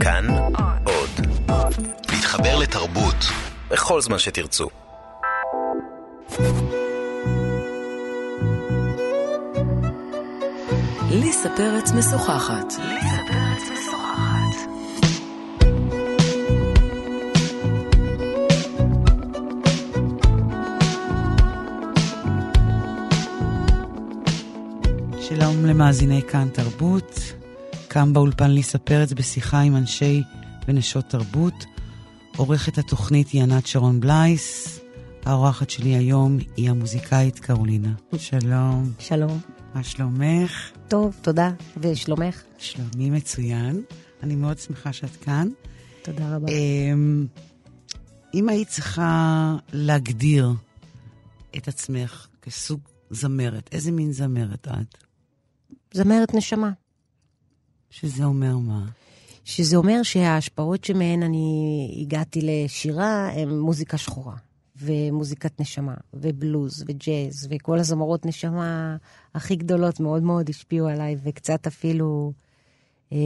כאן עוד. להתחבר לתרבות בכל זמן שתרצו. ליסה פרץ משוחחת. שלום למאזיני כאן תרבות. קם באולפן ליסה פרץ בשיחה עם אנשי ונשות תרבות. עורכת התוכנית היא ענת שרון בלייס. האורחת שלי היום היא המוזיקאית קרולינה. שלום. שלום. מה שלומך? טוב, תודה. ושלומך? שלומי מצוין. אני מאוד שמחה שאת כאן. תודה רבה. אמ, אם היית צריכה להגדיר את עצמך כסוג זמרת, איזה מין זמרת את? זמרת נשמה. שזה אומר מה? שזה אומר שההשפעות שמהן אני הגעתי לשירה הן מוזיקה שחורה, ומוזיקת נשמה, ובלוז, וג'אז, וכל הזמרות נשמה הכי גדולות מאוד מאוד השפיעו עליי, וקצת אפילו אה,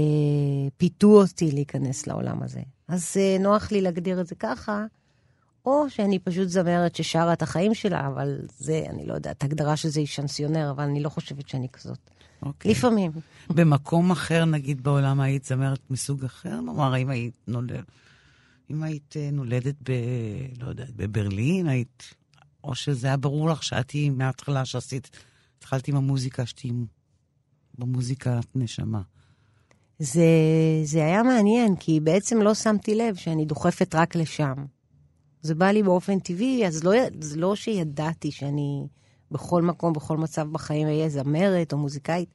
פיתו אותי להיכנס לעולם הזה. אז אה, נוח לי להגדיר את זה ככה, או שאני פשוט זמרת ששרה את החיים שלה, אבל זה, אני לא יודעת, הגדרה של זה היא שנסיונר, אבל אני לא חושבת שאני כזאת. אוקיי. לפעמים. במקום אחר, נגיד בעולם, היית זמרת מסוג אחר? נאמר, אם היית נולדת, אם היית נולדת ב... לא יודעת, בברלין, היית... או שזה היה ברור לך שאת תהיי מההתחלה שעשית, התחלת עם המוזיקה, שתהיי במוזיקת נשמה. זה, זה היה מעניין, כי בעצם לא שמתי לב שאני דוחפת רק לשם. זה בא לי באופן טבעי, אז לא, זה לא שידעתי שאני בכל מקום, בכל מצב בחיים אהיה זמרת או מוזיקאית,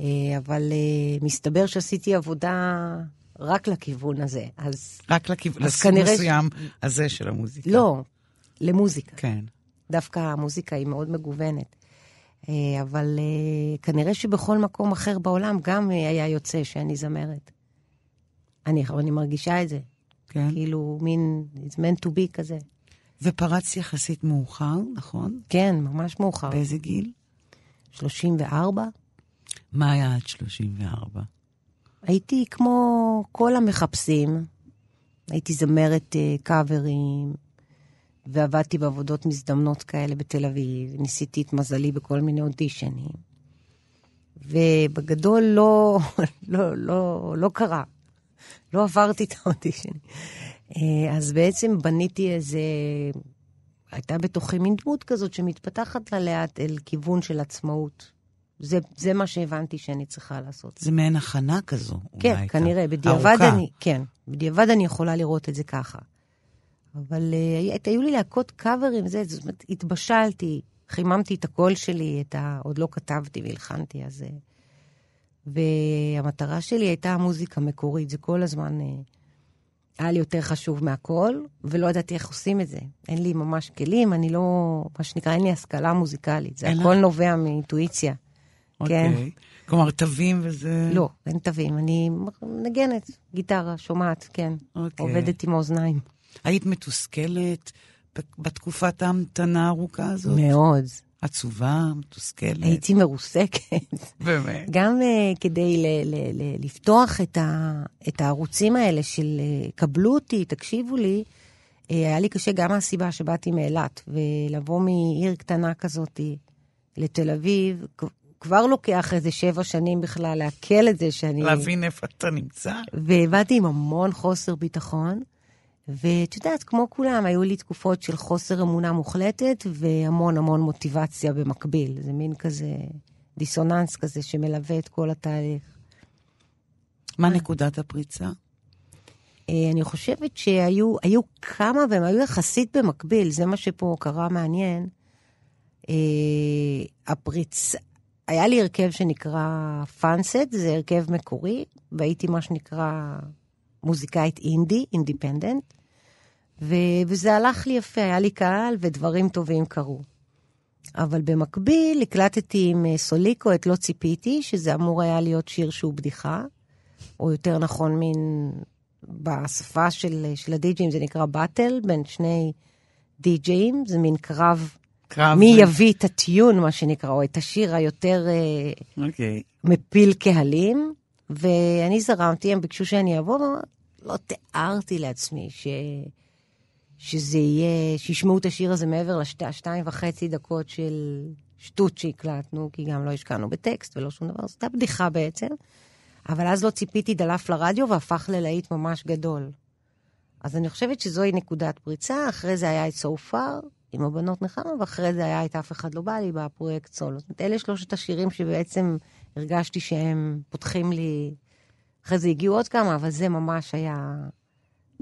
אה, אבל אה, מסתבר שעשיתי עבודה רק לכיוון הזה. אז, רק לכיוון, לסוג כנראה מסוים הזה של המוזיקה. לא, למוזיקה. כן. דווקא המוזיקה היא מאוד מגוונת. אה, אבל כנראה שבכל מקום אחר בעולם גם היה יוצא שאני זמרת. אני, אני מרגישה את זה. כן. כאילו, מין, it's meant to be כזה. ופרצת יחסית מאוחר, נכון? כן, ממש מאוחר. באיזה גיל? 34. מה היה עד 34? הייתי כמו כל המחפשים. הייתי זמרת uh, קאברים, ועבדתי בעבודות מזדמנות כאלה בתל אביב. ניסיתי את מזלי בכל מיני אודישנים. ובגדול לא, לא, לא, לא קרה. לא עברתי את האודישן. אז בעצם בניתי איזה... הייתה בתוכי מין דמות כזאת שמתפתחת לה לאט אל כיוון של עצמאות. זה, זה מה שהבנתי שאני צריכה לעשות. זה מעין הכנה כזו, כן. כנראה. בדיעבד אני, כן, בדיעבד אני יכולה לראות את זה ככה. אבל uh, היו לי להקות קאברים, זה, זאת אומרת, התבשלתי, חיממתי את הקול שלי, את ה... עוד לא כתבתי והלחנתי, אז... Uh, והמטרה שלי הייתה המוזיקה מקורית, זה כל הזמן אה, היה לי יותר חשוב מהכל, ולא ידעתי איך עושים את זה. אין לי ממש כלים, אני לא, מה שנקרא, אין לי השכלה מוזיקלית, זה הכל לה... נובע מאינטואיציה. אוקיי. כן. כלומר, תווים וזה... לא, אין תווים, אני נגנת, גיטרה, שומעת, כן. אוקיי. עובדת עם האוזניים. היית מתוסכלת בתקופת ההמתנה הארוכה הזאת? מאוד. עצובה, מתוסכלת. הייתי מרוסקת. באמת. גם uh, כדי ל- ל- ל- לפתוח את, ה- את הערוצים האלה של uh, קבלו אותי, תקשיבו לי, uh, היה לי קשה גם מהסיבה שבאתי מאילת, ולבוא מעיר קטנה כזאת לתל אביב, כבר לוקח איזה שבע שנים בכלל לעכל את זה שאני... להבין איפה אתה נמצא. ובאתי עם המון חוסר ביטחון. ואת יודעת, כמו כולם, היו לי תקופות של חוסר אמונה מוחלטת והמון המון מוטיבציה במקביל. זה מין כזה דיסוננס כזה שמלווה את כל התהליך. מה נקודת הפריצה? אה, אני חושבת שהיו כמה והם היו יחסית במקביל, זה מה שפה קרה מעניין. אה, הפריצה, היה לי הרכב שנקרא Funset, זה הרכב מקורי, והייתי מה שנקרא מוזיקאית indie, independent, ו- וזה הלך לי יפה, היה לי קהל ודברים טובים קרו. אבל במקביל הקלטתי עם אה, סוליקו את לא ציפיתי, שזה אמור היה להיות שיר שהוא בדיחה, או יותר נכון מין, בשפה של, של הדי-ג'ים זה נקרא battle, בין שני די-ג'ים, זה מין קרב, קרב מי יביא את הטיון, מה שנקרא, או את השיר היותר okay. אוקיי. מפיל קהלים. ואני זרמתי, הם ביקשו שאני אבוא, ולא תיארתי לעצמי ש... שזה יהיה, שישמעו את השיר הזה מעבר לשתיים וחצי דקות של שטות שהקלטנו, כי גם לא השקענו בטקסט ולא שום דבר, זאת הייתה בדיחה בעצם. אבל אז לא ציפיתי, דלף לרדיו והפך ללהיט ממש גדול. אז אני חושבת שזוהי נקודת פריצה, אחרי זה היה את So Far, עם הבנות נחמה, ואחרי זה היה את אף אחד לא בא לי בפרויקט סולו. זאת אומרת, אלה שלושת השירים שבעצם הרגשתי שהם פותחים לי... אחרי זה הגיעו עוד כמה, אבל זה ממש היה...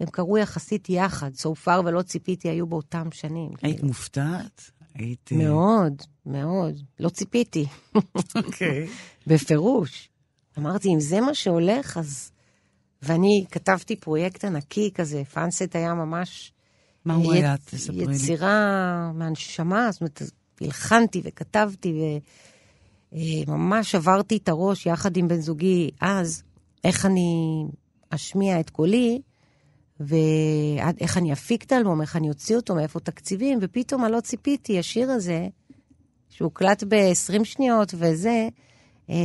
הם קרו יחסית יחד, So Far ולא ציפיתי היו באותם שנים. היית כאילו. מופתעת? היית... מאוד, מאוד. לא ציפיתי. אוקיי. Okay. בפירוש. אמרתי, אם זה מה שהולך, אז... ואני כתבתי פרויקט ענקי כזה, פאנסט היה ממש... מה הוא היה? תספרי לי. יצירה מהנשמה, זאת אומרת, הלחנתי וכתבתי, וממש עברתי את הראש יחד עם בן זוגי אז, איך אני אשמיע את קולי, ואיך אני אפיק את האלבום, איך אני אוציא אותו, מאיפה תקציבים, ופתאום אני לא ציפיתי, השיר הזה, שהוקלט ב-20 שניות וזה, אה,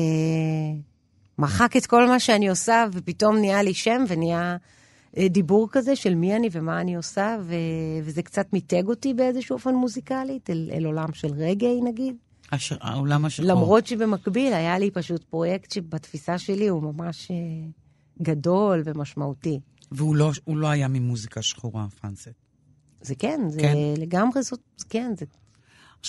מחק את כל מה שאני עושה, ופתאום נהיה לי שם ונהיה אה, דיבור כזה של מי אני ומה אני עושה, ו... וזה קצת מיתג אותי באיזשהו אופן מוזיקלית, אל, אל עולם של רגעי נגיד. הש... העולם השחור. למרות שבמקביל היה לי פשוט פרויקט שבתפיסה שלי הוא ממש אה, גדול ומשמעותי. והוא לא, לא היה ממוזיקה שחורה, פרנסט. זה כן, זה כן. לגמרי זאת, כן, זה...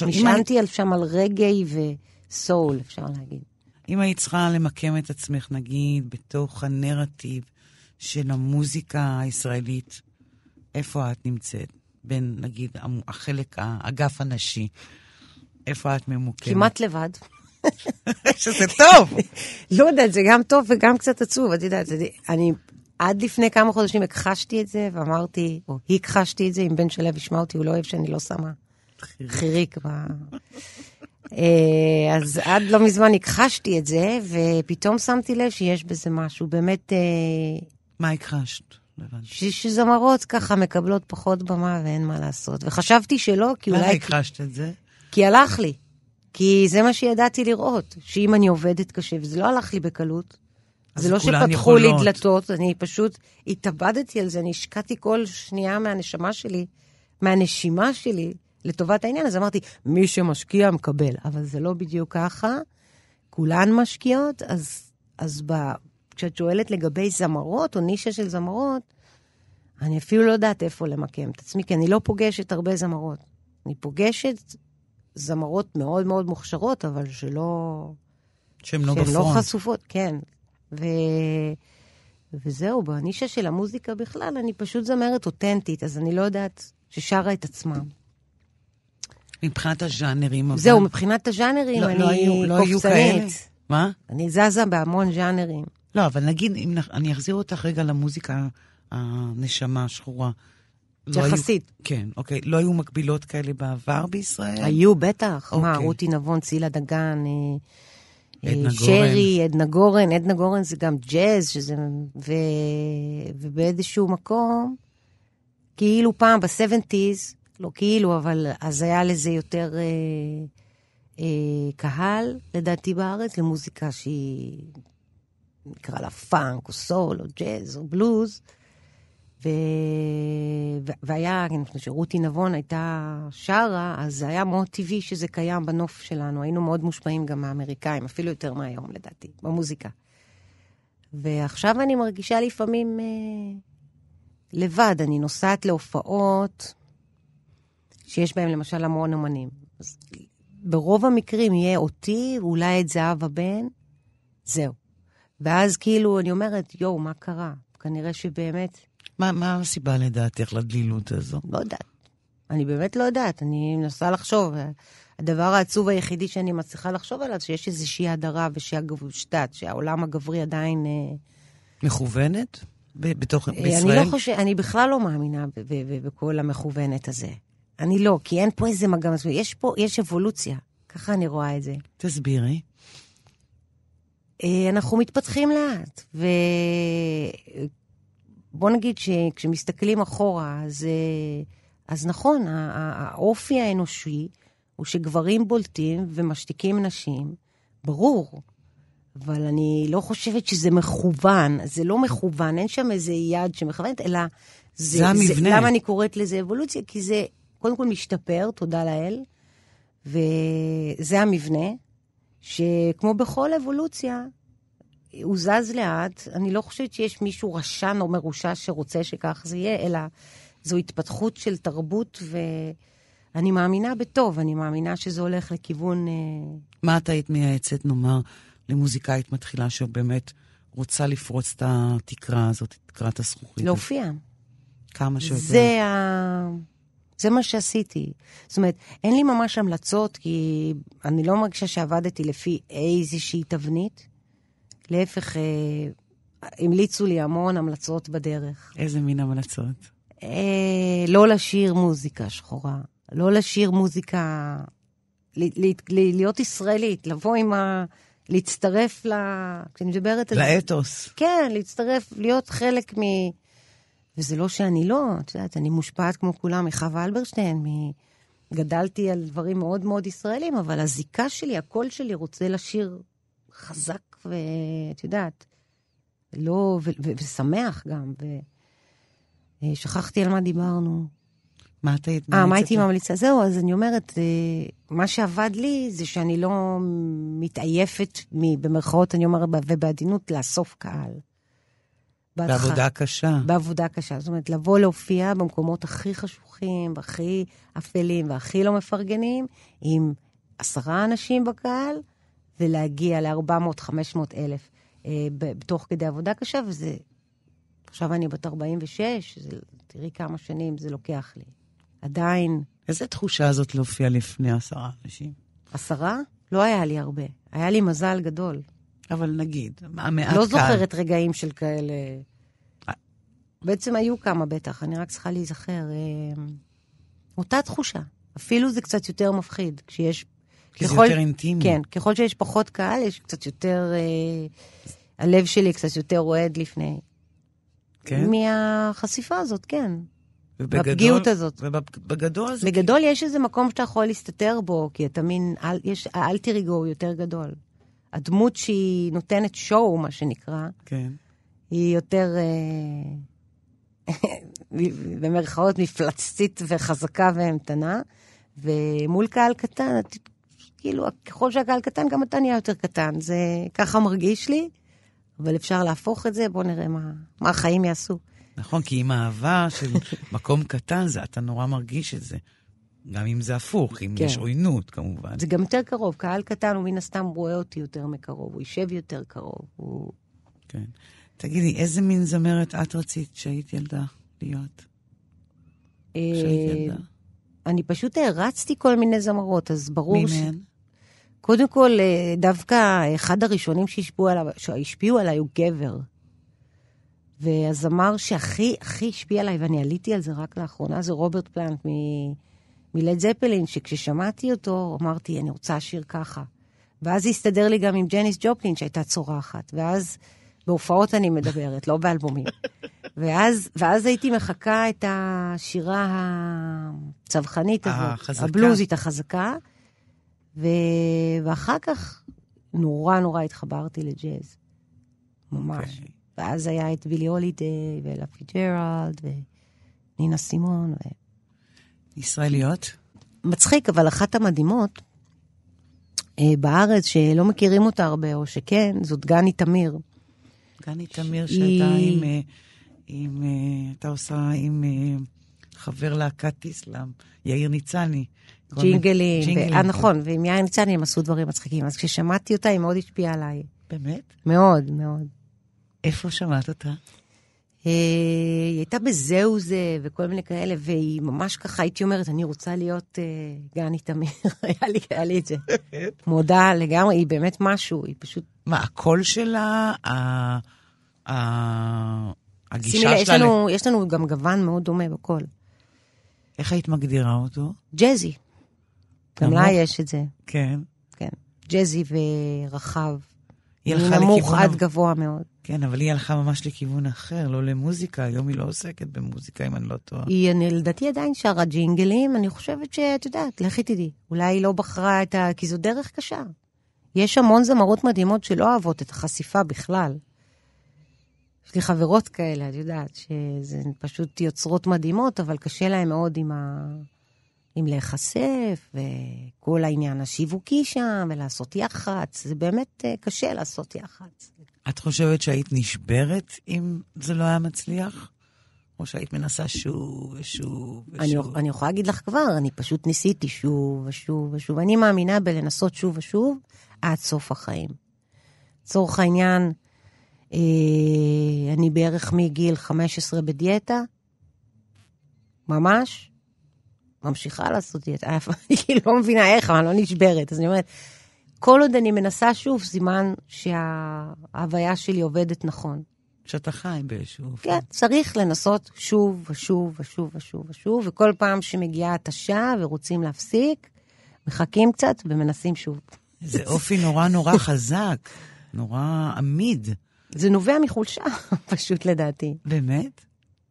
נשענתי אני... שם על רגעי וסול, אפשר להגיד. אם היית צריכה למקם את עצמך, נגיד, בתוך הנרטיב של המוזיקה הישראלית, איפה את נמצאת? בין, נגיד, החלק, האגף הנשי. איפה את ממוקמת? כמעט לבד. שזה טוב. לא יודעת, זה גם טוב וגם קצת עצוב. את יודעת, אני עד לפני כמה חודשים הכחשתי את זה, ואמרתי, או הכחשתי את זה, אם בן שלו ישמע אותי, הוא לא אוהב שאני לא שמה חיריק. אה, אז עד לא מזמן הכחשתי את זה, ופתאום שמתי לב שיש בזה משהו. באמת... אה, מה הכחשת? שזמרות ככה מקבלות פחות במה ואין מה לעשות. וחשבתי שלא, כי אולי... למה הכחשת את זה? כי הלך לי. כי זה מה שידעתי לראות, שאם אני עובדת קשה, וזה לא הלך לי בקלות, זה לא שפתחו יכולות. לי דלתות, אני פשוט התאבדתי על זה, אני השקעתי כל שנייה מהנשמה שלי, מהנשימה שלי, לטובת העניין, אז אמרתי, מי שמשקיע מקבל. אבל זה לא בדיוק ככה, כולן משקיעות, אז, אז ב, כשאת שואלת לגבי זמרות או נישה של זמרות, אני אפילו לא יודעת איפה למקם את עצמי, כי אני לא פוגשת הרבה זמרות. אני פוגשת זמרות מאוד מאוד מוכשרות, אבל שלא... שהן לא בפרונט. שהן לא חשופות, כן. ו... וזהו, בנישה של המוזיקה בכלל, אני פשוט זמרת אותנטית, אז אני לא יודעת ששרה את עצמה. מבחינת הז'אנרים, אבל... זהו, מבחינת הז'אנרים, לא, אני לא היו, לא היו כאלה? מה? אני זזה בהמון ז'אנרים. לא, אבל נגיד, אם אני אחזיר אותך רגע למוזיקה, הנשמה השחורה. לא יחסית. היו, כן, אוקיי. לא היו מקבילות כאלה בעבר בישראל? היו, בטח. אוקיי. מה, רותי נבון, צילה דגן, אה, עדנה שרי, עדנה גורן. עדנה גורן זה גם ג'אז, שזה... ו... ובאיזשהו מקום, כאילו פעם, ב-70's, לא כאילו, אבל אז היה לזה יותר אה, אה, קהל, לדעתי, בארץ, למוזיקה שהיא, נקרא לה פאנק, או סול, או ג'אז, או בלוז. ו... והיה, אני חושבת שרותי נבון הייתה שרה, אז זה היה מאוד טבעי שזה קיים בנוף שלנו. היינו מאוד מושפעים גם מהאמריקאים, אפילו יותר מהיום, לדעתי, במוזיקה. ועכשיו אני מרגישה לפעמים אה, לבד. אני נוסעת להופעות, שיש בהם למשל המון אמנים. אז ברוב המקרים יהיה אותי, אולי את זהבה בן, זהו. ואז כאילו אני אומרת, יואו, מה קרה? כנראה שבאמת... מה, מה הסיבה לדעתך לדלילות הזו? לא יודעת. אני באמת לא יודעת, אני מנסה לחשוב. הדבר העצוב היחידי שאני מצליחה לחשוב עליו, שיש איזושהי הדרה ושהגבושתת, שהעולם הגברי עדיין... אה, מכוונת? בתוך, בישראל? אני לא חושבת, אני בכלל לא מאמינה בכל המכוונת הזה. אני לא, כי אין פה איזה מגמה, יש פה, יש אבולוציה. ככה אני רואה את זה. תסבירי. אה, אנחנו מתפתחים לאט, ובוא נגיד שכשמסתכלים אחורה, אז, אה, אז נכון, האופי האנושי הוא שגברים בולטים ומשתיקים נשים, ברור. אבל אני לא חושבת שזה מכוון. זה לא מכוון, אין שם איזה יד שמכוונת, אלא... זה, זה המבנה. זה, למה אני קוראת לזה אבולוציה? כי זה קודם כל משתפר, תודה לאל, וזה המבנה, שכמו בכל אבולוציה, הוא זז לאט. אני לא חושבת שיש מישהו רשן או מרושע שרוצה שכך זה יהיה, אלא זו התפתחות של תרבות, ואני מאמינה בטוב, אני מאמינה שזה הולך לכיוון... אה, מה את היית מייעצת, נאמר, למוזיקאית מתחילה שבאמת רוצה לפרוץ את התקרה הזאת, את תקרת הזכוכית? להופיע. כמה שיותר. זה ה... זה מה שעשיתי. זאת אומרת, אין לי ממש המלצות, כי אני לא מרגישה שעבדתי לפי איזושהי תבנית. להפך, אה, המליצו לי המון המלצות בדרך. איזה מין המלצות? אה, לא לשיר מוזיקה שחורה, לא לשיר מוזיקה... ל- ל- ל- להיות ישראלית, לבוא עם ה... להצטרף ל... כשאני מדברת על... לאתוס. כן, להצטרף, להיות חלק מ... וזה לא שאני לא, את יודעת, אני מושפעת כמו כולם מחווה אלברשטיין, מ... גדלתי על דברים מאוד מאוד ישראלים, אבל הזיקה שלי, הקול שלי רוצה לשיר חזק, ואת יודעת, לא, ו- ו- ושמח גם, ושכחתי על מה דיברנו. מה את היית ממליצה? אה, מה הייתי ממליצה? זהו, אז אני אומרת, אה, מה שעבד לי זה שאני לא מתעייפת, במרכאות, אני אומרת, ובעדינות, לאסוף קהל. בעבודה קשה. בעבודה קשה. זאת אומרת, לבוא להופיע במקומות הכי חשוכים, והכי אפלים, והכי לא מפרגנים, עם עשרה אנשים בקהל, ולהגיע ל-400-500 אלף אה, בתוך כדי עבודה קשה, וזה... עכשיו אני בת 46, זה, תראי כמה שנים זה לוקח לי. עדיין... איזה תחושה זאת להופיע לפני עשרה אנשים? עשרה? לא היה לי הרבה. היה לי מזל גדול. אבל נגיד, המעט לא קל. לא זוכרת רגעים של כאלה... בעצם היו כמה בטח, אני רק צריכה להיזכר. אה, אותה תחושה. אפילו זה קצת יותר מפחיד, כשיש... כי ככל, זה יותר אינטימי. כן, ככל שיש פחות קהל, יש קצת יותר... אה, הלב שלי קצת יותר רועד לפני. כן? מהחשיפה הזאת, כן. ובגדול, הפגיעות הזאת. ובגדול זה... בגדול יש איזה מקום שאתה יכול להסתתר בו, כי אתה מין, אל, יש, האלטריגו הוא יותר גדול. הדמות שהיא נותנת שואו, מה שנקרא, כן. היא יותר, אה, במרכאות, מפלצתית וחזקה ואימתנה, ומול קהל קטן, כאילו, ככל שהקהל קטן, גם אתה נהיה יותר קטן. זה ככה מרגיש לי, אבל אפשר להפוך את זה, בואו נראה מה, מה החיים יעשו. נכון, כי עם אהבה של מקום קטן, זה, אתה נורא מרגיש את זה. גם אם זה הפוך, אם כן. יש עוינות, כמובן. זה גם יותר קרוב. קהל קטן, הוא מן הסתם רואה אותי יותר מקרוב, הוא יישב יותר קרוב. הוא... כן. תגידי, איזה מין זמרת את רצית שהיית ילדה להיות? אה, שהיית ילדה. אני פשוט הרצתי כל מיני זמרות, אז ברור ש... מי מהן? קודם כל, אה, דווקא אחד הראשונים שהשפיעו עליי, שהשפיעו עליי הוא גבר. והזמר שהכי הכי השפיע עליי, ואני עליתי על זה רק לאחרונה, זה רוברט פלנט מ... מלד זפלין, שכששמעתי אותו, אמרתי, אני רוצה לשיר ככה. ואז הסתדר לי גם עם ג'ניס ג'ופלין, שהייתה צורחת. ואז, בהופעות אני מדברת, לא באלבומים. ואז, ואז הייתי מחקה את השירה הצווחנית הזאת, החזקה. הבלוזית החזקה. ו... ואחר כך נורא נורא התחברתי לג'אז. ממש. Okay. אוקיי. ואז היה את בילי הולידיי, ואלה פיג'רלד, ונינה סימון. ו... ישראליות? מצחיק, אבל אחת המדהימות אה, בארץ, שלא מכירים אותה הרבה, או שכן, זאת גני תמיר. גני תמיר שהייתה עם, אה, עם, אה, הייתה עושה עם חבר להקת איסלאם, יאיר ניצני. ג'ינגלים. אה, נכון, ועם יאיר ניצני הם עשו דברים מצחיקים. אז כששמעתי אותה, היא מאוד השפיעה עליי. באמת? מאוד, מאוד. איפה שמעת אותה? אה, היא הייתה בזהו זה וכל מיני כאלה, והיא ממש ככה, הייתי אומרת, אני רוצה להיות אה, גני תמיר, היה לי, היה לי את זה. מודה לגמרי, היא באמת משהו, היא פשוט... מה, הקול שלה, הגישה שלה... יש לנו, יש לנו גם גוון מאוד דומה בקול. איך היית מגדירה אותו? ג'אזי. גם לה יש את זה. כן. כן. ג'אזי ורחב. היא הלכה לכיוון... נמוך עד גבוה מאוד. כן, אבל היא הלכה ממש לכיוון אחר, לא למוזיקה. היום היא לא עוסקת במוזיקה, אם אני לא טועה. היא, אני לדעתי עדיין שרה ג'ינגלים, אני חושבת שאת יודעת, לכי תדעי. אולי היא לא בחרה את ה... כי זו דרך קשה. יש המון זמרות מדהימות שלא אוהבות את החשיפה בכלל. יש לי חברות כאלה, את יודעת, שזה פשוט יוצרות מדהימות, אבל קשה להן מאוד עם, ה... עם להיחשף, וכל העניין השיווקי שם, ולעשות יח"צ. זה באמת אה, קשה לעשות יח"צ. את חושבת שהיית נשברת אם זה לא היה מצליח? או שהיית מנסה שוב ושוב ושוב? אני, אני יכולה להגיד לך כבר, אני פשוט ניסיתי שוב ושוב ושוב. אני מאמינה בלנסות שוב ושוב עד סוף החיים. לצורך העניין, אני בערך מגיל 15 בדיאטה, ממש, ממשיכה לעשות דיאטה. אני לא מבינה איך, אבל אני לא נשברת. אז אני אומרת, כל עוד אני מנסה שוב, סימן שההוויה שלי עובדת נכון. שאתה חי באיזשהו... כן, צריך לנסות שוב ושוב ושוב ושוב ושוב, וכל פעם שמגיעה התשה ורוצים להפסיק, מחכים קצת ומנסים שוב. זה אופי נורא נורא חזק, נורא עמיד. זה נובע מחולשה, פשוט לדעתי. באמת?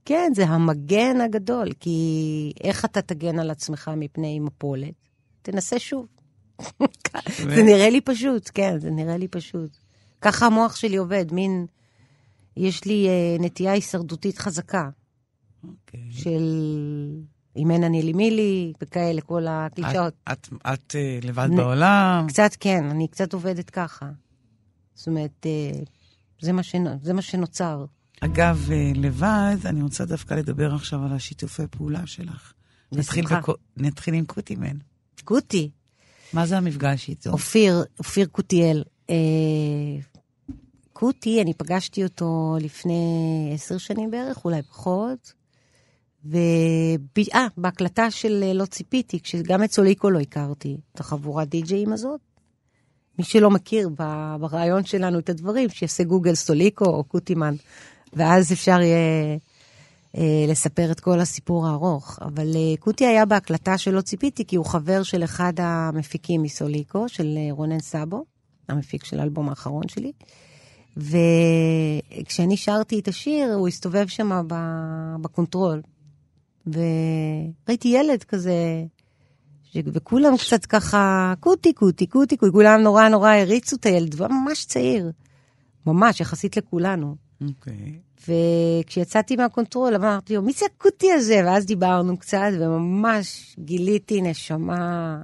כן, זה המגן הגדול, כי איך אתה תגן על עצמך מפני מפולת? תנסה שוב. זה נראה לי פשוט, כן, זה נראה לי פשוט. ככה המוח שלי עובד, מין... יש לי uh, נטייה הישרדותית חזקה. Okay. אוקיי. של אם אין אני לי מי לי, וכאלה, כל הקלישאות. את, את, את uh, לבד נ... בעולם? קצת כן, אני קצת עובדת ככה. זאת אומרת, uh, זה, מה שנ... זה מה שנוצר. אגב, uh, לבד, אני רוצה דווקא לדבר עכשיו על השיתופי פעולה שלך. נתחיל, בכ... נתחיל עם קוטימן. קוטי. מה זה המפגש איתו? אופיר, אופיר קוטיאל. אה, קוטי, אני פגשתי אותו לפני עשר שנים בערך, אולי פחות. אה, בהקלטה של לא ציפיתי, כשגם את סוליקו לא הכרתי, את החבורת די-ג'אים הזאת. מי שלא מכיר ברעיון שלנו את הדברים, שיעשה גוגל סוליקו או קוטימן, ואז אפשר יהיה אה, לספר את כל הסיפור הארוך. אבל אה, קוטי היה בהקלטה שלא ציפיתי, כי הוא חבר של אחד המפיקים מסוליקו, של אה, רונן סאבו, המפיק של האלבום האחרון שלי. וכשאני שרתי את השיר, הוא הסתובב שם ב control. וראיתי ילד כזה, וכולם קצת ככה, cutie, cutie, cutie, cutie, כולם נורא נורא הריצו את הילד, הוא ממש צעיר. ממש, יחסית לכולנו. אוקיי. Okay. וכשיצאתי מה control, אמרתי לו, מי זה ה cutie הזה? ואז דיברנו קצת, וממש גיליתי נשמה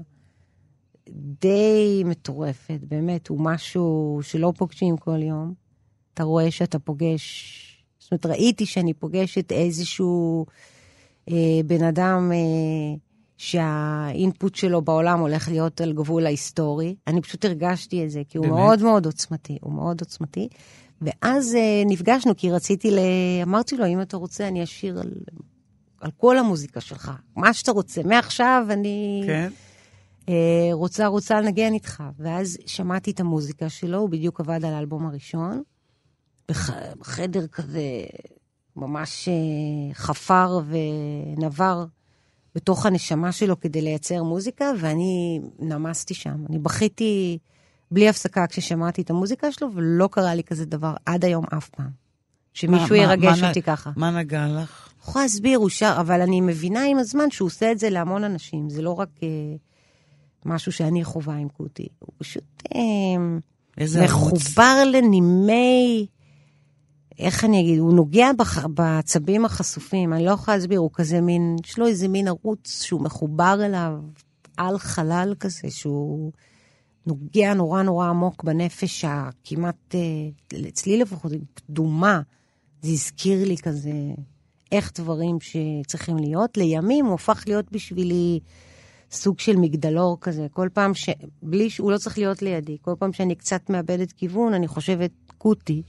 די מטורפת, באמת, הוא משהו שלא פוגשים כל יום. אתה רואה שאתה פוגש, זאת אומרת, ראיתי שאני פוגשת איזשהו אה, בן אדם אה, שהאינפוט שלו בעולם הולך להיות על גבול ההיסטורי. אני פשוט הרגשתי את זה, כי הוא באמת? מאוד מאוד עוצמתי, הוא מאוד עוצמתי. ואז אה, נפגשנו, כי רציתי, ל... אמרתי לו, אם אתה רוצה, אני אשיר על, על כל המוזיקה שלך, מה שאתה רוצה. מעכשיו אני... כן. אה, רוצה, רוצה לנגן איתך. ואז שמעתי את המוזיקה שלו, הוא בדיוק עבד על האלבום הראשון, בח... בחדר כזה ממש אה, חפר ונבר בתוך הנשמה שלו כדי לייצר מוזיקה, ואני נמסתי שם. אני בכיתי בלי הפסקה כששמעתי את המוזיקה שלו, ולא קרה לי כזה דבר עד היום אף פעם. שמישהו מה, ירגש מה, אותי מה, ככה. מה נגע לך? יכול להסביר, הוא שר, אבל אני מבינה עם הזמן שהוא עושה את זה להמון אנשים. זה לא רק אה, משהו שאני חווה עם קוטי. הוא פשוט אה, מחובר ערוץ? לנימי... איך אני אגיד, הוא נוגע בח, בעצבים החשופים, אני לא יכולה להסביר, הוא כזה מין, יש לו איזה מין ערוץ שהוא מחובר אליו על חלל כזה, שהוא נוגע נורא נורא עמוק בנפש הכמעט, אה, אצלי לפחות, קדומה. זה הזכיר לי כזה איך דברים שצריכים להיות. לימים הוא הפך להיות בשבילי סוג של מגדלור כזה. כל פעם ש... בלי ש... הוא לא צריך להיות לידי. כל פעם שאני קצת מאבדת כיוון, אני חושבת, קוטי.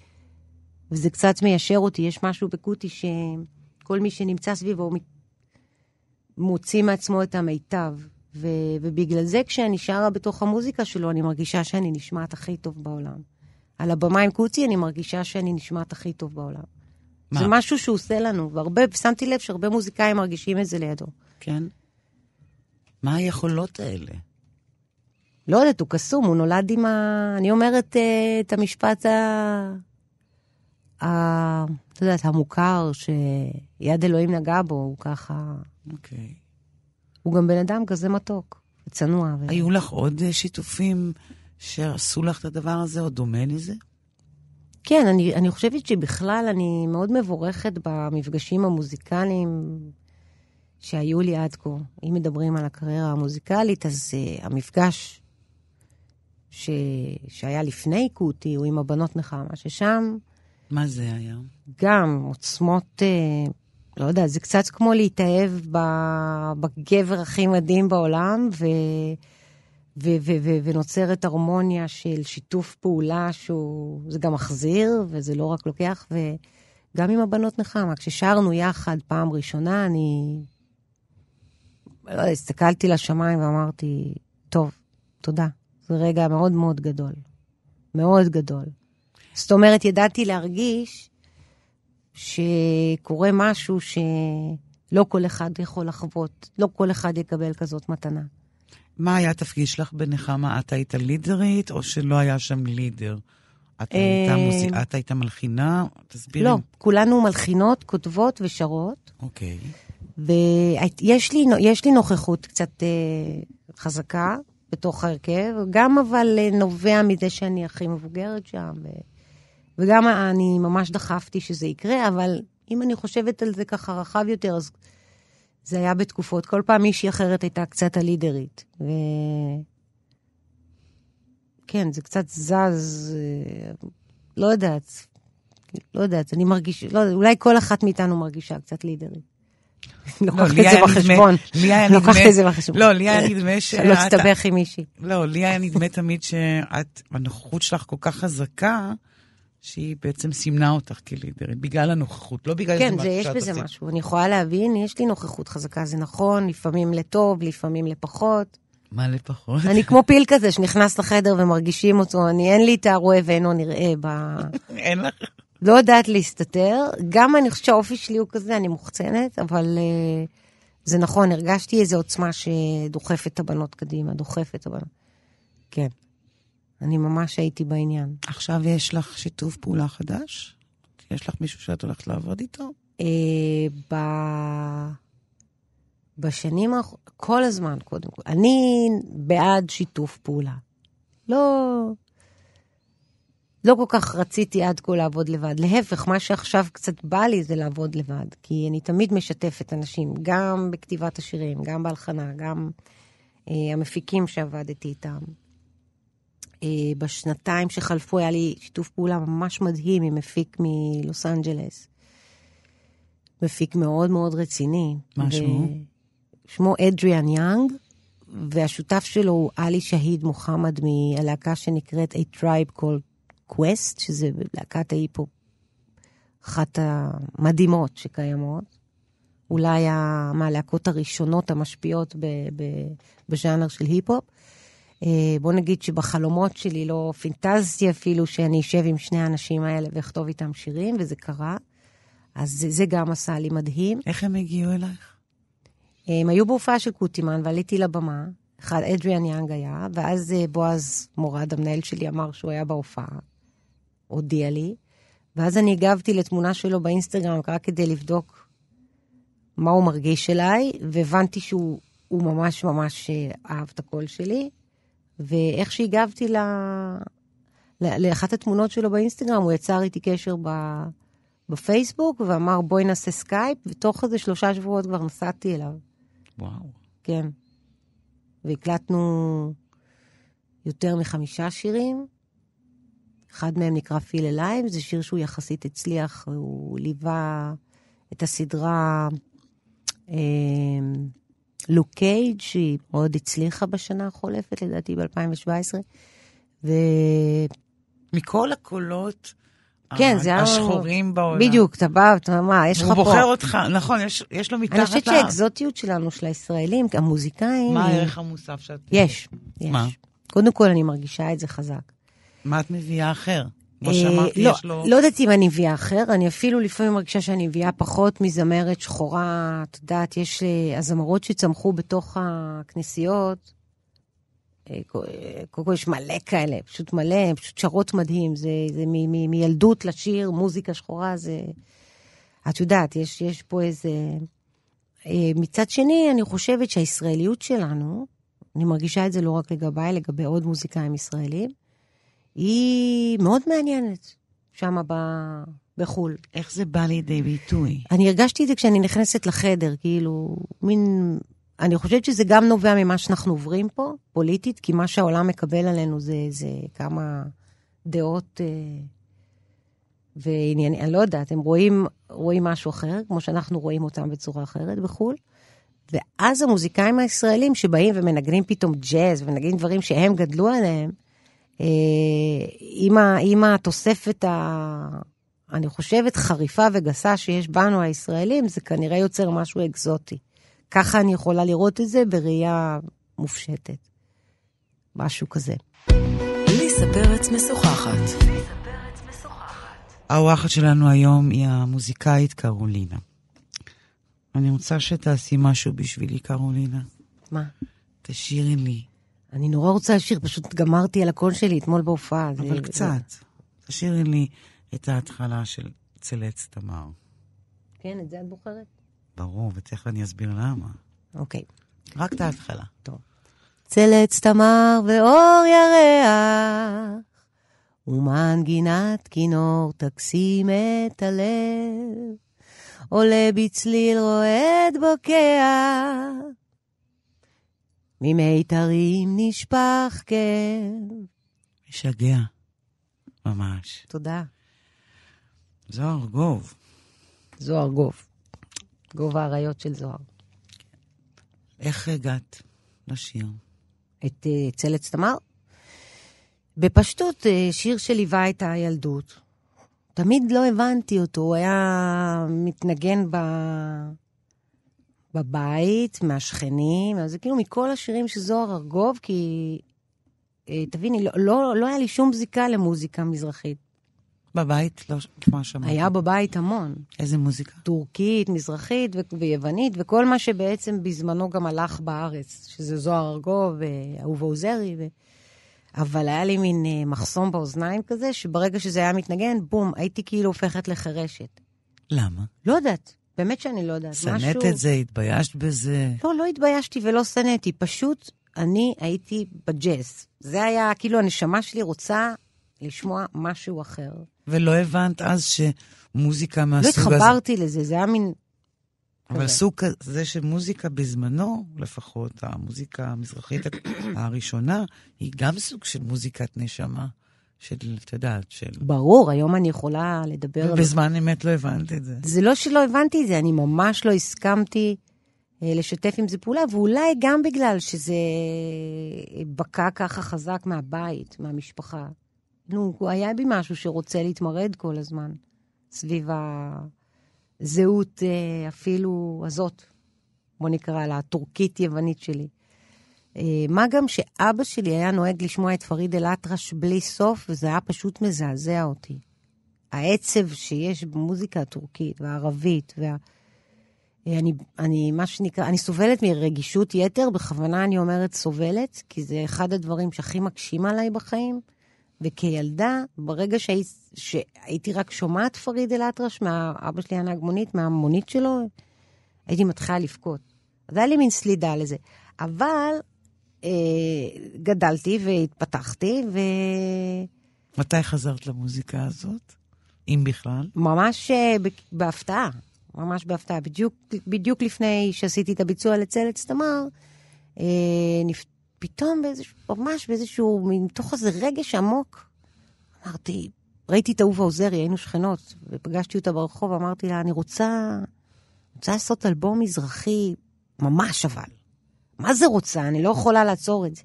וזה קצת מיישר אותי. יש משהו בקוטי שכל מי שנמצא סביבו מוציא מעצמו את המיטב. ו, ובגלל זה כשאני שרה בתוך המוזיקה שלו, אני מרגישה שאני נשמעת הכי טוב בעולם. על הבמה עם קוצי אני מרגישה שאני נשמעת הכי טוב בעולם. מה? זה משהו שהוא עושה לנו, והרבה, שמתי לב שהרבה מוזיקאים מרגישים את זה לידו. כן. מה היכולות האלה? לא יודעת, הוא קסום, הוא נולד עם ה... אני אומרת uh, את המשפט ה... ה... את יודעת, המוכר, שיד אלוהים נגע בו, הוא ככה... אוקיי. Okay. הוא גם בן אדם כזה מתוק, צנוע. היו. לך עוד שיתופים שעשו לך את הדבר הזה, או דומה לזה? כן, אני, אני חושבת שבכלל אני מאוד מבורכת במפגשים המוזיקליים שהיו לי עד כה. אם מדברים על הקריירה המוזיקלית, אז uh, המפגש ש... שהיה לפני קוטי הוא עם הבנות נחמה, ששם... מה זה היה? גם עוצמות, uh, לא יודע, זה קצת כמו להתאהב בגבר הכי מדהים בעולם, ו... ו- ו- ו- ונוצרת הרמוניה של שיתוף פעולה שהוא, זה גם מחזיר, וזה לא רק לוקח, וגם עם הבנות נחמה, כששרנו יחד פעם ראשונה, אני לא יודע, הסתכלתי לשמיים ואמרתי, טוב, תודה. זה רגע מאוד מאוד גדול. מאוד גדול. זאת אומרת, ידעתי להרגיש שקורה משהו שלא כל אחד יכול לחוות, לא כל אחד יקבל כזאת מתנה. מה היה התפקיד שלך בנחמה? את היית לידרית, או שלא היה שם לידר? את היית, מוזיק... את היית מלחינה? תסבירי. לא, כולנו מלחינות, כותבות ושרות. אוקיי. ויש לי, לי נוכחות קצת אה, חזקה בתוך ההרכב, גם אבל אה, נובע מזה שאני הכי מבוגרת שם, ו... וגם אני ממש דחפתי שזה יקרה, אבל אם אני חושבת על זה ככה רחב יותר, אז זה היה בתקופות, כל פעם מישהי אחרת הייתה קצת הלידרית. ו... כן, זה קצת זז, לא יודעת, לא יודעת, אני מרגיש, לא, אולי כל אחת מאיתנו מרגישה קצת לידרית. לוקחת את זה בחשבון. לי היה נדמה... לוקחת את זה בחשבון. לא, לי היה נדמה שאת... לא תסתבך עם מישהי. לא, לי היה נדמה תמיד שאת, הנוכחות שלך כל כך חזקה, שהיא בעצם סימנה אותך כלידרית, בגלל הנוכחות, לא בגלל כן, זה יש בזה עשית. משהו. אני יכולה להבין, יש לי נוכחות חזקה, זה נכון, לפעמים לטוב, לפעמים לפחות. מה לפחות? אני כמו פיל כזה שנכנס לחדר ומרגישים אותו, אני אין לי את הרואה ואינו נראה ב... אין לך? לא יודעת להסתתר. גם אני חושבת שהאופי שלי הוא כזה, אני מוחצנת, אבל uh, זה נכון, הרגשתי איזו עוצמה שדוחפת את הבנות קדימה, דוחפת את הבנות. כן. אני ממש הייתי בעניין. עכשיו יש לך שיתוף פעולה חדש? יש לך מישהו שאת הולכת לעבוד איתו? אה, ב... בשנים האחרונות, כל הזמן, קודם כל. אני בעד שיתוף פעולה. לא... לא כל כך רציתי עד כה לעבוד לבד. להפך, מה שעכשיו קצת בא לי זה לעבוד לבד. כי אני תמיד משתפת אנשים, גם בכתיבת השירים, גם בהלחנה, גם אה, המפיקים שעבדתי איתם. אה, בשנתיים שחלפו היה לי שיתוף פעולה ממש מדהים עם מפיק מלוס אנג'לס. מפיק מאוד מאוד רציני. מה שמו? שמו אדריאן יאנג, והשותף שלו הוא עלי שהיד מוחמד מהלהקה שנקראת A Tribe Called Quest, שזה להקת ההיפו, אחת המדהימות שקיימות. אולי מהלהקות הראשונות המשפיעות בז'אנר של היפ-הופ. אה, בוא נגיד שבחלומות שלי לא פינטזתי אפילו שאני אשב עם שני האנשים האלה ואכתוב איתם שירים, וזה קרה. אז זה, זה גם עשה לי מדהים. איך הם הגיעו אלייך? הם היו בהופעה של קוטימן, ועליתי לבמה. אחד, אדריאן יאנג היה, ואז אה, בועז מורד, המנהל שלי, אמר שהוא היה בהופעה. הודיע לי. ואז אני הגבתי לתמונה שלו באינסטגרם רק כדי לבדוק מה הוא מרגיש אליי, והבנתי שהוא ממש ממש אה, אהב את הקול שלי. ואיך שהגבתי ל... לאחת התמונות שלו באינסטגרם, הוא יצר איתי קשר ב... בפייסבוק ואמר בואי נעשה סקייפ, ותוך איזה שלושה שבועות כבר נסעתי אליו. וואו. כן. והקלטנו יותר מחמישה שירים. אחד מהם נקרא Feel Alive, זה שיר שהוא יחסית הצליח, הוא ליווה את הסדרה אה, Luke Cage, שהיא מאוד הצליחה בשנה החולפת, לדעתי ב-2017. ו... מכל הקולות כן, זה היה... השחורים בעולם. בדיוק, אתה בא, אתה מה, יש לך פה... הוא בוחר אותך, נכון, יש, יש לו מתחת לאף. אני חושבת שהאקזוטיות שלנו, של הישראלים, המוזיקאים... מה הערך המוסף שאת... יש, יש. מה? קודם כל, אני מרגישה את זה חזק. מה את מביאה אחר? כמו שאמרתי, לא, יש לו... לא יודעת אם אני מביאה אחר, אני אפילו לפעמים מרגישה שאני מביאה פחות מזמרת שחורה. את יודעת, יש אה, הזמרות שצמחו בתוך הכנסיות, אה, קודם כל יש מלא כאלה, פשוט מלא, פשוט שרות מדהים. זה, זה מ, מ, מילדות לשיר, מוזיקה שחורה, זה... את יודעת, יש, יש פה איזה... אה, מצד שני, אני חושבת שהישראליות שלנו, אני מרגישה את זה לא רק לגביי, לגבי עוד מוזיקאים ישראלים. היא מאוד מעניינת שם בחו"ל. איך זה בא לידי ביטוי? אני הרגשתי את זה כשאני נכנסת לחדר, כאילו, מין... אני חושבת שזה גם נובע ממה שאנחנו עוברים פה, פוליטית, כי מה שהעולם מקבל עלינו זה, זה כמה דעות אה, ועניינים, אני לא יודעת, הם רואים, רואים משהו אחר, כמו שאנחנו רואים אותם בצורה אחרת בחו"ל. ואז המוזיקאים הישראלים שבאים ומנגנים פתאום ג'אז ומנגנים דברים שהם גדלו עליהם, עם, ה, עם התוספת, ה, אני חושבת, חריפה וגסה שיש בנו הישראלים, זה כנראה יוצר משהו אקזוטי. ככה אני יכולה לראות את זה בראייה מופשטת. משהו כזה. ליסה פרץ משוחחת. האורחת שלנו היום היא המוזיקאית קרולינה. אני רוצה שתעשי משהו בשבילי, קרולינה. מה? תשאירי לי. אני נורא רוצה לשיר, פשוט גמרתי על הקול שלי אתמול בהופעה. אבל זה, קצת. תשאירי לי את ההתחלה של צלץ תמר. כן, את זה את בוחרת? ברור, ותכף אני אסביר למה. אוקיי. רק את ההתחלה. טוב. צלץ תמר ואור ירח, ומנגינת כינור תקסים את הלב, עולה בצליל רועד בוקע, ממיתרים נשפך כאב. משגע, ממש. תודה. זוהר גוב. זוהר גוב. גוב האריות של זוהר. איך הגעת לשיר? את uh, צלץ תמר? בפשטות, uh, שיר שליווה את הילדות. תמיד לא הבנתי אותו, הוא היה מתנגן ב... בבית, מהשכנים, אז זה כאילו מכל השירים של זוהר ארגוב, כי uh, תביני, לא, לא, לא היה לי שום זיקה למוזיקה מזרחית. בבית? לא, מה שמעתי. היה בבית המון. איזה מוזיקה? טורקית, מזרחית ו- ויוונית, וכל מה שבעצם בזמנו גם הלך בארץ, שזה זוהר ארגוב ואהובה עוזרי. ו... אבל היה לי מין uh, מחסום באוזניים כזה, שברגע שזה היה מתנגן, בום, הייתי כאילו הופכת לחרשת. למה? לא יודעת, באמת שאני לא יודעת. שנאת משהו... את זה? התביישת בזה? לא, לא התביישתי ולא שנאתי, פשוט אני הייתי בג'אז. זה היה, כאילו, הנשמה שלי רוצה לשמוע משהו אחר. ולא הבנת אז שמוזיקה מהסוג הזה... לא התחברתי לזה, זה היה מין... אבל סוג כזה של מוזיקה בזמנו, לפחות, המוזיקה המזרחית הראשונה, היא גם סוג של מוזיקת נשמה. של, את יודעת, של... ברור, היום אני יכולה לדבר... ובזמן אמת לא הבנת את זה. זה לא שלא הבנתי את זה, אני ממש לא הסכמתי אה, לשתף עם זה פעולה, ואולי גם בגלל שזה בקע ככה חזק מהבית, מהמשפחה. נו, היה בי משהו שרוצה להתמרד כל הזמן, סביב הזהות אה, אפילו הזאת, בוא נקרא לה, הטורקית-יוונית שלי. אה, מה גם שאבא שלי היה נוהג לשמוע את פריד אל-אטרש בלי סוף, וזה היה פשוט מזעזע אותי. העצב שיש במוזיקה הטורקית והערבית, וה... אה, אני, אני, מה שנקרא, אני סובלת מרגישות יתר, בכוונה אני אומרת סובלת, כי זה אחד הדברים שהכי מקשים עליי בחיים. וכילדה, ברגע שהי, שהייתי רק שומעת פריד אל-אטרש, מאבא שלי היה נהג מונית, מהמונית שלו, הייתי מתחילה לבכות. אז היה לי מין סלידה לזה. אבל גדלתי והתפתחתי, ו... מתי חזרת למוזיקה הזאת, אם בכלל? ממש אה, בהפתעה, ממש בהפתעה. בדיוק, בדיוק לפני שעשיתי את הביצוע לצלץ תמר, אה, נפ... פתאום באיזשהו, ממש באיזשהו, מתוך איזה רגש עמוק, אמרתי, ראיתי את אהובה עוזרי, היינו שכנות, ופגשתי אותה ברחוב, אמרתי לה, אני רוצה, רוצה לעשות אלבום מזרחי, ממש אבל. מה זה רוצה? אני לא יכולה לעצור את זה.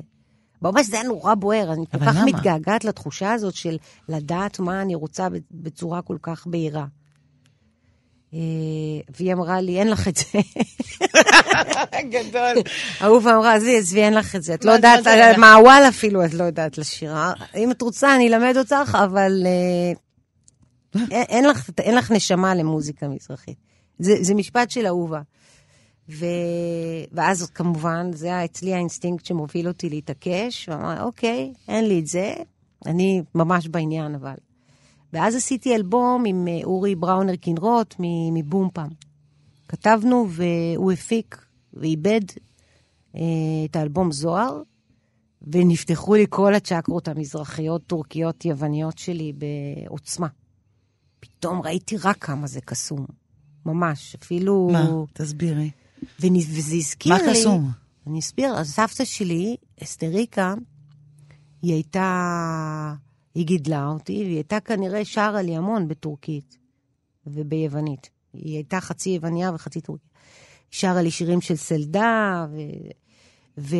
ממש זה היה נורא בוער, אני כל כך למה? מתגעגעת לתחושה הזאת של לדעת מה אני רוצה בצורה כל כך בהירה. אה, והיא אמרה לי, אין לך את זה. גדול. אהובה אמרה, עזבי, עזבי, אין לך את זה. את לא יודעת, מעוול אפילו את לא יודעת לשיר. אם את רוצה, אני אלמד אותך, אבל אה, אין לך נשמה למוזיקה מזרחית. זה משפט של אהובה. ואז כמובן, זה היה אצלי האינסטינקט שמוביל אותי להתעקש, ואמרה, אוקיי, אין לי את זה, אני ממש בעניין אבל. ואז עשיתי אלבום עם אה, אורי בראונר קינרוט מבום פם. כתבנו והוא הפיק ועיבד אה, את האלבום זוהר, ונפתחו לי כל הצ'קרות המזרחיות, טורקיות, יווניות שלי בעוצמה. פתאום ראיתי רק כמה זה קסום. ממש, אפילו... מה? תסבירי. וזה הזכיר מה לי... מה קסום? אני אסביר. אז סבתא שלי, אסתריקה, היא הייתה... היא גידלה אותי, והיא הייתה כנראה שרה לי המון בטורקית וביוונית. היא הייתה חצי יווניה וחצי טורקית. שרה לי שירים של סלדה, ו...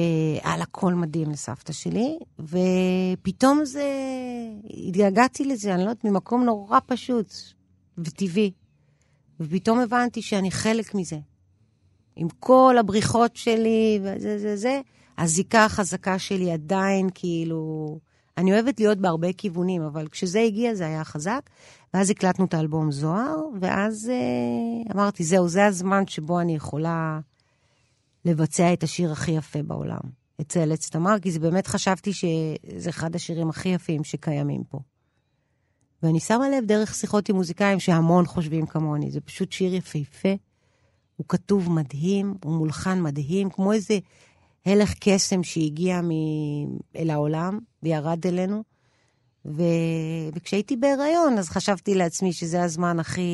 לה קול מדהים לסבתא שלי, ופתאום זה... התגעגעתי לזה, אני לא יודעת, ממקום נורא פשוט וטבעי. ופתאום הבנתי שאני חלק מזה. עם כל הבריחות שלי וזה זה זה, הזיקה החזקה שלי עדיין כאילו... אני אוהבת להיות בהרבה כיוונים, אבל כשזה הגיע זה היה חזק. ואז הקלטנו את האלבום זוהר, ואז אה, אמרתי, זהו, זה הזמן שבו אני יכולה לבצע את השיר הכי יפה בעולם. את צלץ תמר, כי זה באמת חשבתי שזה אחד השירים הכי יפים שקיימים פה. ואני שמה לב דרך שיחות עם מוזיקאים שהמון חושבים כמוני, זה פשוט שיר יפהפה, הוא כתוב מדהים, הוא מולחן מדהים, כמו איזה הלך קסם שהגיע מ- אל העולם וירד אלינו. ו... וכשהייתי בהיריון, אז חשבתי לעצמי שזה הזמן הכי...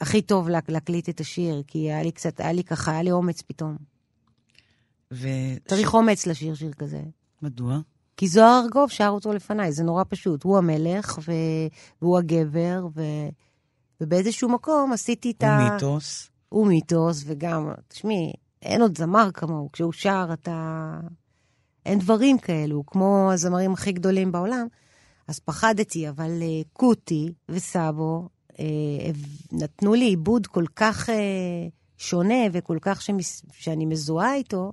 הכי טוב לה... להקליט את השיר, כי היה לי קצת, היה לי ככה, היה לי אומץ פתאום. ו... צריך אומץ לשיר שיר כזה. מדוע? כי זוהר ארגוב שר אותו לפניי, זה נורא פשוט. הוא המלך, ו... והוא הגבר, ו... ובאיזשהו מקום עשיתי את הוא ה... מיתוס. הוא מיתוס, וגם, תשמעי, אין עוד זמר כמוהו. כשהוא שר, אתה... אין דברים כאלו, כמו הזמרים הכי גדולים בעולם. אז פחדתי, אבל uh, קוטי וסבו uh, נתנו לי עיבוד כל כך uh, שונה וכל כך שמס... שאני מזוהה איתו,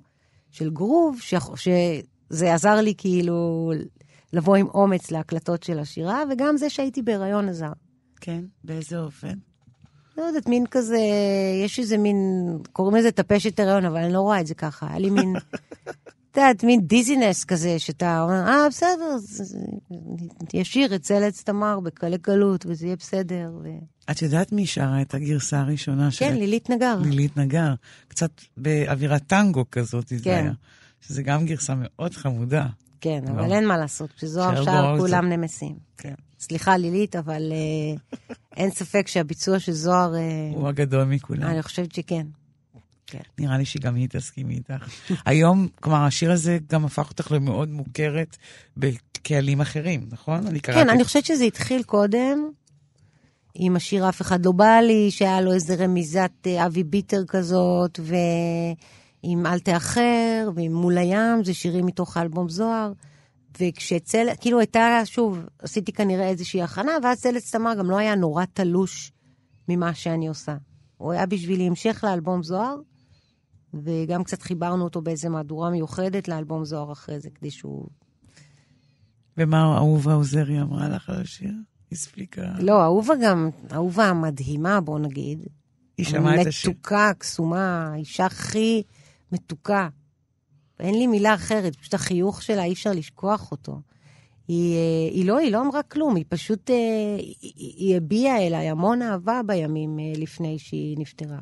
של גרוב, ש... שזה עזר לי כאילו לבוא עם אומץ להקלטות של השירה, וגם זה שהייתי בהיריון עזר. כן, באיזה אופן? לא יודעת, מין כזה, יש איזה מין, קוראים לזה טפשת הריון, אבל אני לא רואה את זה ככה. היה לי מין, את יודעת, מין דיזינס כזה, שאתה אומר, אה, בסדר, ישיר את צלץ תמר בקלי קלות, וזה יהיה בסדר. ו... את יודעת מי שרה את הגרסה הראשונה של... כן, לילית נגר. לילית נגר. קצת באווירת טנגו כזאת, זה כן. היה. שזה גם גרסה מאוד חמודה. כן, לא. אבל אין מה לעשות, שר שר גורל כולם זה- נמסים. כן. סליחה, לילית, אבל אה, אין ספק שהביצוע של זוהר, אה, הוא הגדול מכולם. אני חושבת שכן. נראה לי שגם היא תסכים איתך. היום, כלומר, השיר הזה גם הפך אותך למאוד מוכרת בקהלים אחרים, נכון? אני קראתי... כן, אני חושבת שזה התחיל קודם, עם השיר אף אחד לא בא לי, שהיה לו איזה רמיזת אה, אבי ביטר כזאת, ועם אל תאחר, ועם מול הים, זה שירים מתוך האלבום זוהר. וכשצל... כאילו הייתה, שוב, עשיתי כנראה איזושהי הכנה, ואז צלץ תמר גם לא היה נורא תלוש ממה שאני עושה. הוא היה בשבילי המשך לאלבום זוהר, וגם קצת חיברנו אותו באיזה מהדורה מיוחדת לאלבום זוהר אחרי זה, כדי שהוא ומה אהובה עוזרי אמרה לך על השיר? הספיקה. לא, אהובה גם, אהובה המדהימה, בוא נגיד. היא שמעה את השיר. מתוקה, קסומה, האישה הכי מתוקה. אין לי מילה אחרת, פשוט החיוך שלה, אי אפשר לשכוח אותו. היא, אה, היא לא, היא לא אמרה כלום, היא פשוט, אה, היא, היא הביעה אליי המון אהבה בימים אה, לפני שהיא נפטרה.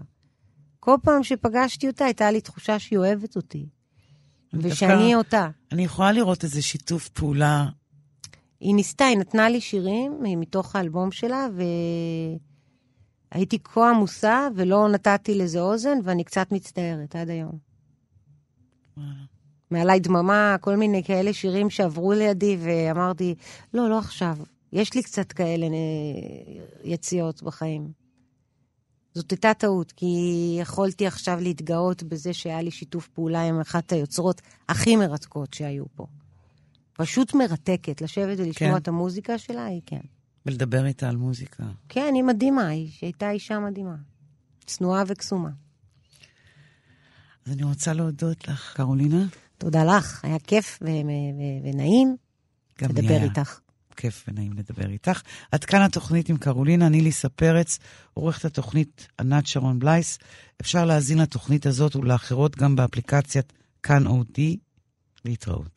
כל פעם שפגשתי אותה, הייתה לי תחושה שהיא אוהבת אותי. דווקא- ושאני אותה. אני יכולה לראות איזה שיתוף פעולה. היא ניסתה, היא נתנה לי שירים מתוך האלבום שלה, והייתי כה עמוסה ולא נתתי לזה אוזן, ואני קצת מצטערת עד היום. מעליי דממה, כל מיני כאלה שירים שעברו לידי, ואמרתי, לא, לא עכשיו. יש לי קצת כאלה אה, יציאות בחיים. זאת הייתה טעות, כי יכולתי עכשיו להתגאות בזה שהיה לי שיתוף פעולה עם אחת היוצרות הכי מרתקות שהיו פה. פשוט מרתקת, לשבת ולשמוע כן. את המוזיקה שלה, היא כן. ולדבר איתה על מוזיקה. כן, היא מדהימה, היא הייתה אישה מדהימה. צנועה וקסומה. אז אני רוצה להודות לך, קרולינה. תודה לך, היה כיף ו- ו- ונעים לדבר היה איתך. כיף ונעים לדבר איתך. עד כאן התוכנית עם קרולינה, אני ליסה פרץ, עורכת התוכנית ענת שרון בלייס. אפשר להאזין לתוכנית הזאת ולאחרות גם באפליקציית כאן אודי. להתראות.